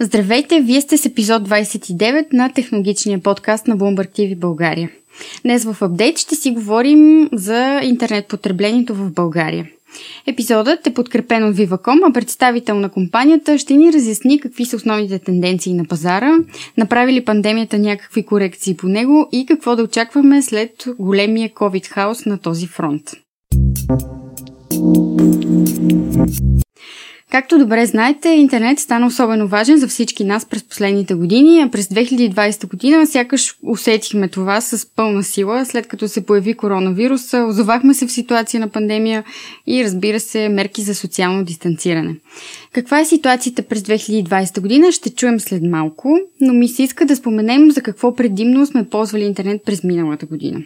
Здравейте, вие сте с епизод 29 на технологичния подкаст на Bloomberg TV България. Днес в апдейт ще си говорим за интернет потреблението в България. Епизодът е подкрепен от Viva.com, а представител на компанията ще ни разясни какви са основните тенденции на пазара, направи ли пандемията някакви корекции по него и какво да очакваме след големия COVID хаос на този фронт. Както добре знаете, интернет стана особено важен за всички нас през последните години, а през 2020 година сякаш усетихме това с пълна сила, след като се появи коронавирус, озовахме се в ситуация на пандемия и разбира се мерки за социално дистанциране. Каква е ситуацията през 2020 година ще чуем след малко, но ми се иска да споменем за какво предимно сме ползвали интернет през миналата година.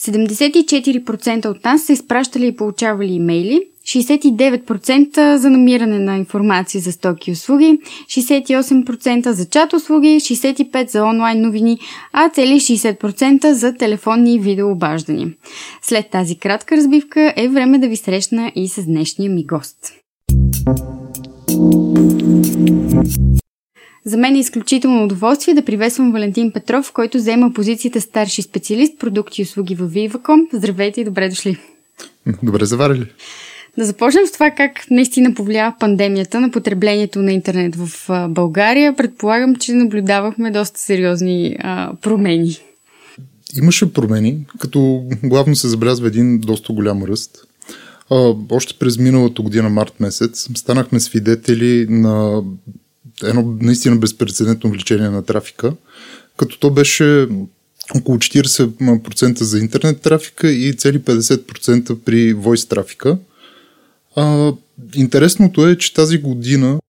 74% от нас са изпращали и получавали имейли, 69% за намиране на информация за стоки и услуги, 68% за чат услуги, 65% за онлайн новини, а цели 60% за телефонни и видеообаждания. След тази кратка разбивка е време да ви срещна и с днешния ми гост. За мен е изключително удоволствие да приветствам Валентин Петров, който заема позицията старши специалист продукти и услуги в Viva.com. Здравейте и добре дошли! Добре заварили! Да започнем с това как наистина повлия пандемията на потреблението на интернет в България. Предполагам, че наблюдавахме доста сериозни а, промени. Имаше промени, като главно се забелязва един доста голям ръст. А, още през миналата година, март месец, станахме свидетели на едно наистина безпредседентно увеличение на трафика, като то беше около 40% за интернет трафика и цели 50% при voice трафика. А, интересното е, че тази година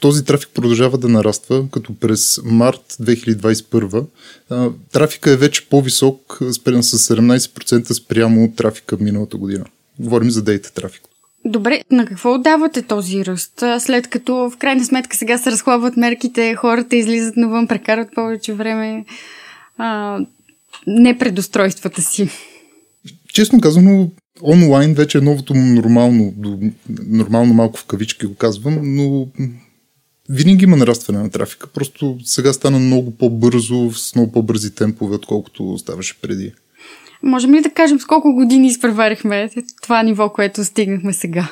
този трафик продължава да нараства, като през март 2021 а, трафика е вече по-висок спрямо с 17% спрямо от трафика миналата година. Говорим за дейта трафик. Добре, на какво отдавате този ръст? След като в крайна сметка сега се разхлабват мерките, хората излизат навън, прекарат повече време а, не предустройствата си. Честно казано, онлайн вече е новото нормално, нормално малко в кавички го казвам, но винаги има нарастване на трафика. Просто сега стана много по-бързо, с много по-бързи темпове, отколкото ставаше преди. Можем ли да кажем с колко години изпреварихме това ниво, което стигнахме сега?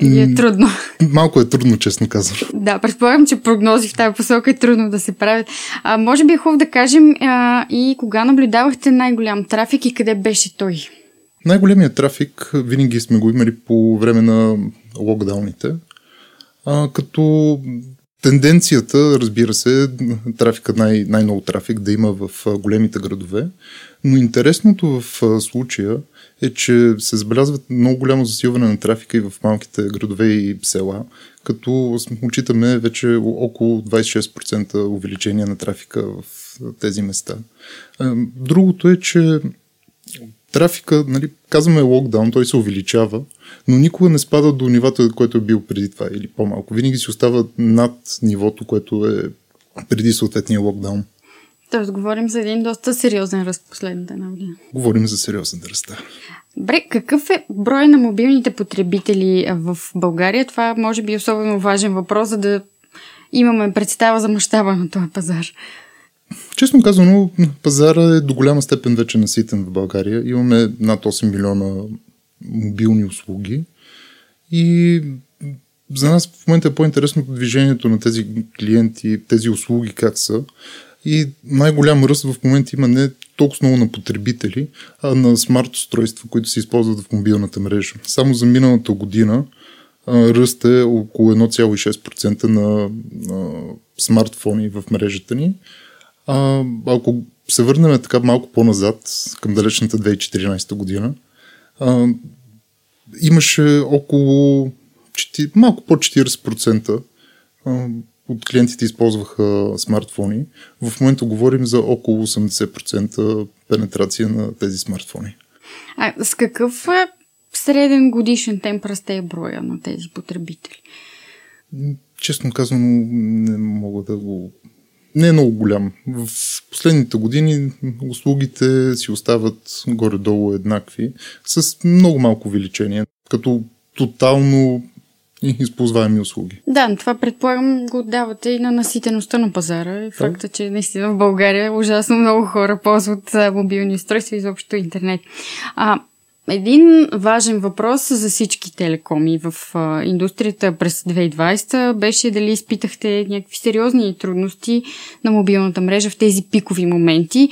И е трудно. Малко е трудно, честно казвам. Да, предполагам, че прогнози в тази посока е трудно да се правят. А, може би е хубаво да кажем а, и кога наблюдавахте най-голям трафик и къде беше той? Най-големият трафик винаги сме го имали по време на локдауните, а, като тенденцията, разбира се, трафика, най- най-много трафик да има в големите градове, но интересното в случая е, че се забелязват много голямо засилване на трафика и в малките градове и села, като очитаме вече около 26% увеличение на трафика в тези места. Другото е, че трафика, нали, казваме локдаун, той се увеличава, но никога не спада до нивата, което е бил преди това или по-малко. Винаги си остава над нивото, което е преди съответния локдаун. Тоест, говорим за един доста сериозен ръст последната една година. Говорим за сериозен ръст, да. Добре, какъв е брой на мобилните потребители в България? Това може би е особено важен въпрос, за да имаме представа за мащаба на този пазар. Честно казано, пазара е до голяма степен вече наситен в България. Имаме над 8 милиона мобилни услуги и за нас в момента е по-интересно движението на тези клиенти, тези услуги как са. И най-голям ръст в момента има не толкова много на потребители, а на смарт устройства, които се използват в мобилната мрежа. Само за миналата година ръст е около 1,6% на, на смартфони в мрежата ни. А, ако се върнем така малко по-назад, към далечната 2014 година, а, имаше около малко по 40% а, от клиентите използваха смартфони. В момента говорим за около 80% пенетрация на тези смартфони. А с какъв е среден годишен темп расте броя на тези потребители? Честно казано, не мога да го не е много голям. В последните години услугите си остават горе-долу еднакви, с много малко увеличение, като тотално използваеми услуги. Да, но това предполагам го давате и на наситеността на пазара. И факта, че наистина в България ужасно много хора ползват мобилни устройства и изобщо интернет. А, един важен въпрос за всички телекоми в индустрията през 2020 беше дали изпитахте някакви сериозни трудности на мобилната мрежа в тези пикови моменти,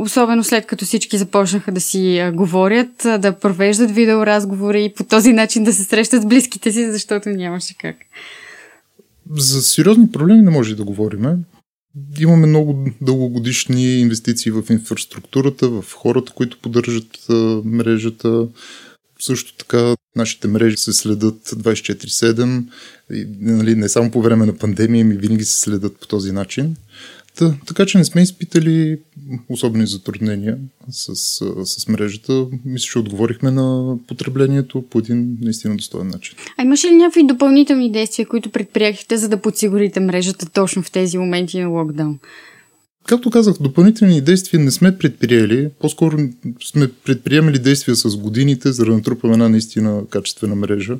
особено след като всички започнаха да си говорят, да провеждат видеоразговори и по този начин да се срещат с близките си, защото нямаше как. За сериозни проблеми не може да говорим имаме много дългогодишни инвестиции в инфраструктурата, в хората, които поддържат мрежата. Също така нашите мрежи се следят 24-7, и, нали, не само по време на пандемия, ми винаги се следят по този начин. Та, така че не сме изпитали особени затруднения с, с мрежата. Мисля, че отговорихме на потреблението по един наистина достоен начин. А имаше ли някакви допълнителни действия, които предприехте, за да подсигурите мрежата точно в тези моменти на локдаун? Както казах, допълнителни действия не сме предприели. По-скоро сме предприемали действия с годините, за да натрупаме една наистина качествена мрежа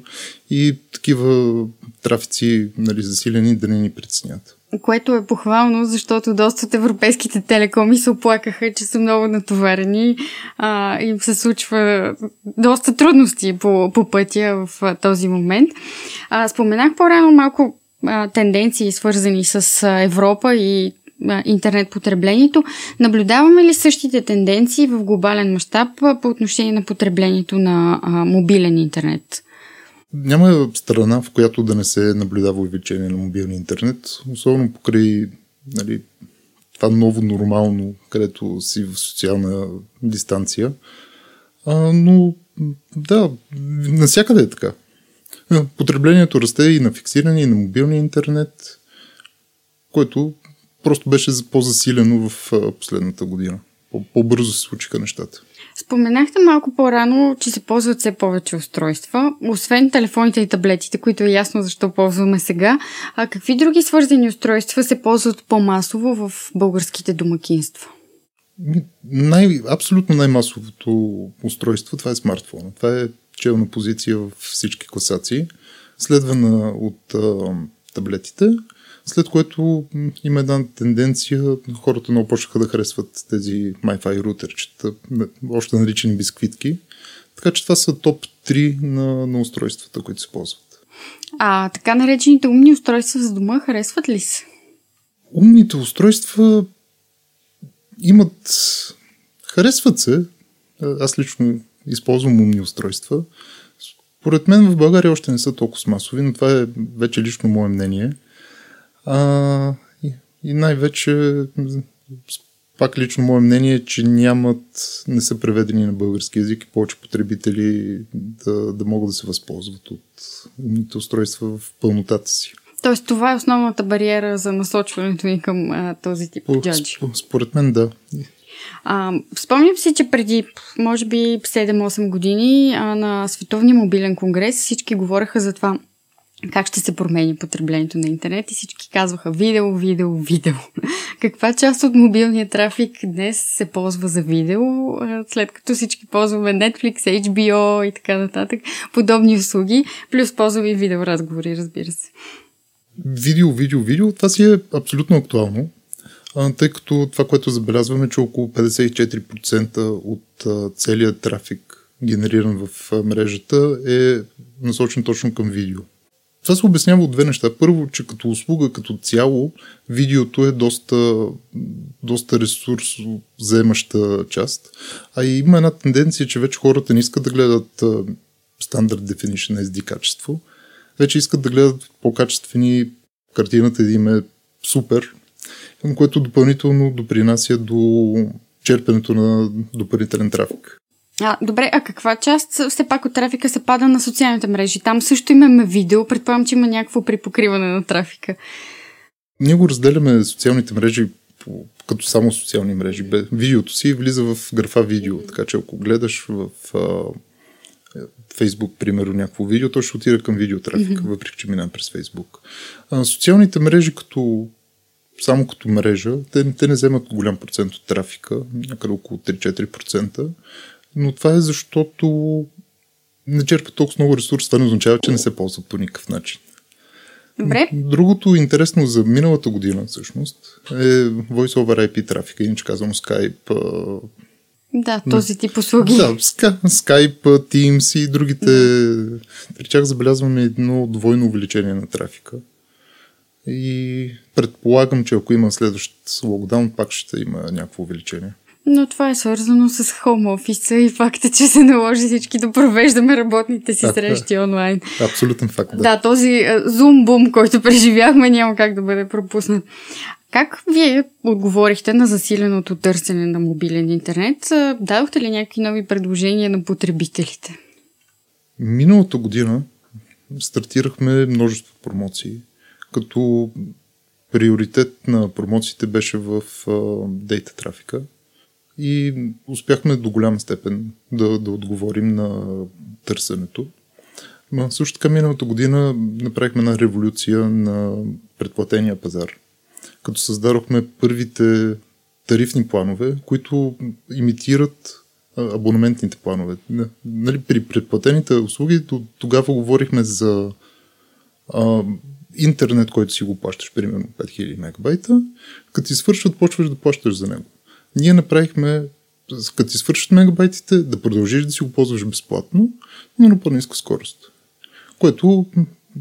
и такива трафици нали, засилени да не ни притеснят. Което е похвално, защото доста от европейските телекоми се оплакаха, че са много натоварени. А, им се случва доста трудности по, по пътя в а, този момент. А, споменах по-рано малко а, тенденции, свързани с а, Европа и интернет потреблението. Наблюдаваме ли същите тенденции в глобален мащаб по отношение на потреблението на а, мобилен интернет? Няма страна, в която да не се наблюдава увеличение на мобилния интернет, особено покрай нали, това ново нормално, където си в социална дистанция. А, но да, насякъде е така. Потреблението расте и на фиксиране, и на мобилния интернет, което просто беше по-засилено в последната година. По-бързо се случиха нещата. Споменахте малко по-рано, че се ползват все повече устройства. Освен телефоните и таблетите, които е ясно защо ползваме сега, а какви други свързани устройства се ползват по-масово в българските домакинства? Най, абсолютно най-масовото устройство това е смартфон. Това е челна позиция в всички класации, следвана от а, таблетите, след което има една тенденция, хората много почнаха да харесват тези Wi-Fi рутерчета, още наричани бисквитки. Така че това са топ 3 на, на устройствата, които се ползват. А така наречените умни устройства за дома харесват ли се? Умните устройства имат... Харесват се. Аз лично използвам умни устройства. Поред мен в България още не са толкова масови, но това е вече лично мое мнение – а, и, и най-вече, пак лично мое мнение е, че нямат, не са преведени на български язик и повече потребители да, да могат да се възползват от умните устройства в пълнотата си. Тоест това е основната бариера за насочването ни към а, този тип джаджи. Според мен да. А, спомням си, че преди, може би, 7-8 години а, на Световния мобилен конгрес всички говореха за това как ще се промени потреблението на интернет и всички казваха видео, видео, видео. Каква част от мобилния трафик днес се ползва за видео, след като всички ползваме Netflix, HBO и така нататък, подобни услуги, плюс ползваме и видеоразговори, разбира се. Видео, видео, видео, това си е абсолютно актуално, тъй като това, което забелязваме, че около 54% от целият трафик, генериран в мрежата, е насочен точно към видео. Това се обяснява от две неща. Първо, че като услуга, като цяло, видеото е доста, доста ресурс вземаща част. А и има една тенденция, че вече хората не искат да гледат стандарт definition SD качество. Вече искат да гледат по-качествени картината да им е супер, което допълнително допринася до черпенето на допълнителен трафик. А, добре, а каква част все пак от трафика се пада на социалните мрежи? Там също имаме видео, предполагам, че има някакво припокриване на трафика. Ние го разделяме социалните мрежи по, като само социални мрежи. Видеото си влиза в графа видео, така че ако гледаш в а, Фейсбук, примерно, някакво видео, то ще отида към видеотрафика, mm-hmm. въпреки че минава през Фейсбук. А, социалните мрежи като само като мрежа, те, те не вземат голям процент от трафика, някъде около 3-4%, но това е защото не черпят толкова много ресурс, това не означава, че не се ползват по никакъв начин. Добре. Другото интересно за миналата година всъщност е Voice over IP трафика, иначе казвам Skype. Да, този тип услуги. Да, Skype, Teams и другите. При тях забелязваме едно двойно увеличение на трафика. И предполагам, че ако има следващ локдаун, пак ще има някакво увеличение. Но това е свързано с хоум офиса и факта, че се наложи всички да провеждаме работните си така, срещи онлайн. Абсолютен факт. Да, да този зум-бум, който преживяхме, няма как да бъде пропуснат. Как вие отговорихте на засиленото търсене на мобилен интернет? Дадохте ли някакви нови предложения на потребителите? Миналата година стартирахме множество промоции, като приоритет на промоциите беше в дейта трафика и успяхме до голяма степен да, да отговорим на търсенето. Но също така миналата година направихме една революция на предплатения пазар, като създадохме първите тарифни планове, които имитират абонаментните планове. Нали, при предплатените услуги тогава говорихме за а, интернет, който си го плащаш, примерно 5000 мегабайта. Като ти свършват, почваш да плащаш за него. Ние направихме, като ти мегабайтите, да продължиш да си го ползваш безплатно, но на по-ниска скорост. Което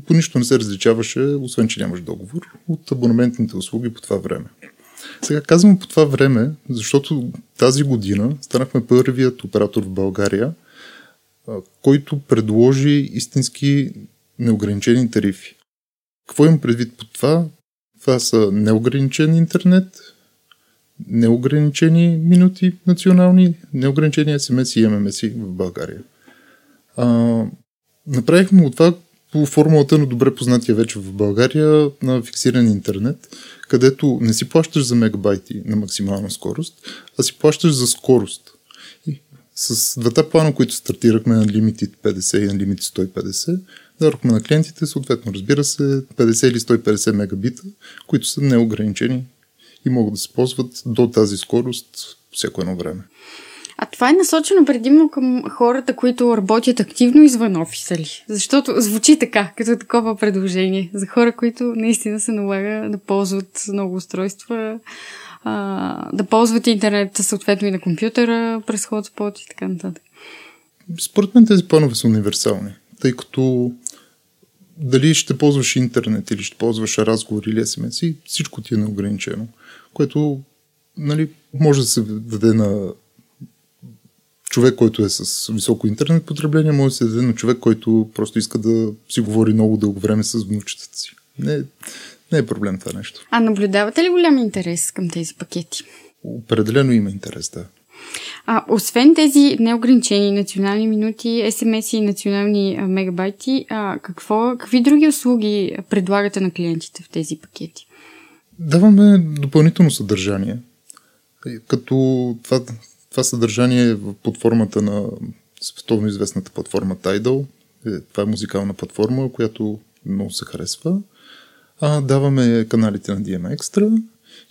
по нищо не се различаваше, освен че нямаш договор, от абонаментните услуги по това време. Сега казвам по това време, защото тази година станахме първият оператор в България, който предложи истински неограничени тарифи. Какво имам предвид по това? Това са неограничен интернет, неограничени минути национални, неограничени СМС и ММС в България. А, направихме от това по формулата на добре познатия вече в България на фиксиран интернет, където не си плащаш за мегабайти на максимална скорост, а си плащаш за скорост. И с двата плана, които стартирахме на Limited 50 и на Limited 150, дадохме на клиентите, съответно, разбира се, 50 или 150 мегабита, които са неограничени и могат да се ползват до тази скорост всяко едно време. А това е насочено предимно към хората, които работят активно извън офиса ли? Защото звучи така, като такова предложение. За хора, които наистина се налага да ползват много устройства, а, да ползват интернет съответно и на компютъра през хотспот и така нататък. Според мен тези планове са универсални, тъй като дали ще ползваш интернет или ще ползваш разговор или смс, всичко ти е неограничено което нали, може да се даде на човек, който е с високо интернет потребление, може да се даде на човек, който просто иска да си говори много дълго време с внучетата си. Не, не е проблем това нещо. А наблюдавате ли голям интерес към тези пакети? Определено има интерес, да. А, освен тези неограничени национални минути, СМС и национални а, мегабайти, а, какво, какви други услуги предлагате на клиентите в тези пакети? Даваме допълнително съдържание. Като това, това съдържание е под формата на световно известната платформа Tidal. Е, това е музикална платформа, която много се харесва. А, даваме каналите на DM Extra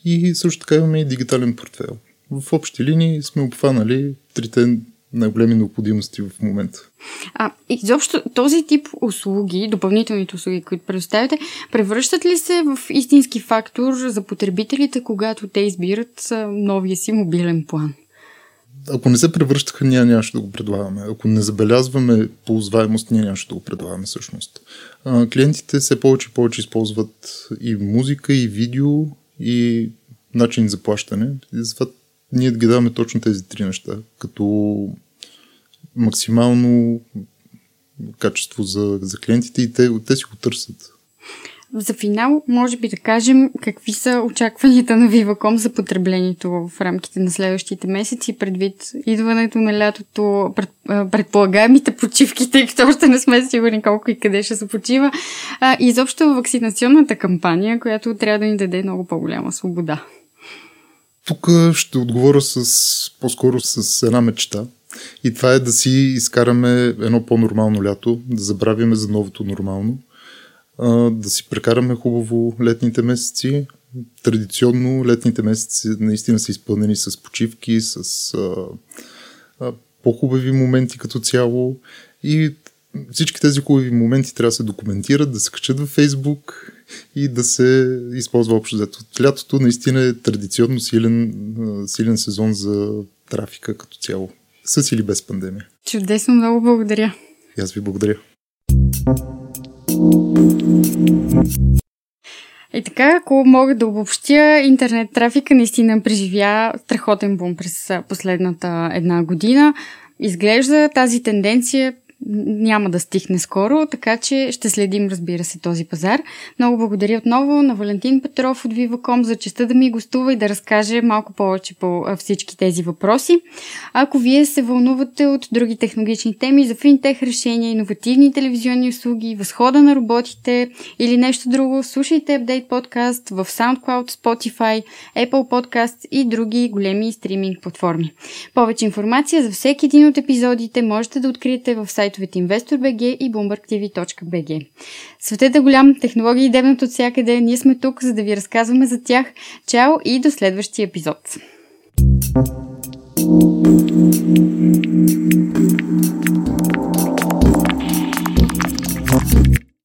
и също така имаме и дигитален портфел. В общи линии сме обхванали трите най-големи необходимости в момента. А, изобщо този тип услуги, допълнителните услуги, които предоставяте, превръщат ли се в истински фактор за потребителите, когато те избират новия си мобилен план? Ако не се превръщаха, ние нямаше да го предлагаме. Ако не забелязваме ползваемост, ние нямаше да го предлагаме всъщност. А, клиентите все повече и повече използват и музика, и видео, и начин за плащане. И затова ние ги даваме точно тези три неща, като максимално качество за, за клиентите и те, те си го търсят. За финал, може би да кажем какви са очакванията на Viva.com за потреблението в рамките на следващите месеци, предвид идването на лятото, пред, предполагаемите почивки, тъй като още не сме сигурни колко и къде ще се почива, и изобщо вакцинационната кампания, която трябва да ни даде много по-голяма свобода. Тук ще отговоря с, по-скоро с една мечта. И това е да си изкараме едно по-нормално лято, да забравяме за новото нормално, да си прекараме хубаво летните месеци, традиционно летните месеци наистина са изпълнени с почивки, с по-хубави моменти като цяло и всички тези хубави моменти трябва да се документират, да се качат във Фейсбук и да се използва общо взето. Лятото наистина е традиционно силен, силен сезон за трафика като цяло. С или без пандемия. Чудесно, много благодаря. И аз ви благодаря. И така, ако мога да обобщя, интернет трафика наистина преживя страхотен бум през последната една година. Изглежда тази тенденция няма да стихне скоро, така че ще следим, разбира се, този пазар. Много благодаря отново на Валентин Петров от Viva.com за честа да ми гостува и да разкаже малко повече по всички тези въпроси. Ако вие се вълнувате от други технологични теми за финтех решения, иновативни телевизионни услуги, възхода на роботите или нещо друго, слушайте Update подкаст в SoundCloud, Spotify, Apple Podcast и други големи стриминг платформи. Повече информация за всеки един от епизодите можете да откриете в сайта сайтовете InvestorBG и BloombergTV.bg. Светът е голям, технологии дебнат от всякъде, ние сме тук, за да ви разказваме за тях. Чао и до следващия епизод! thank you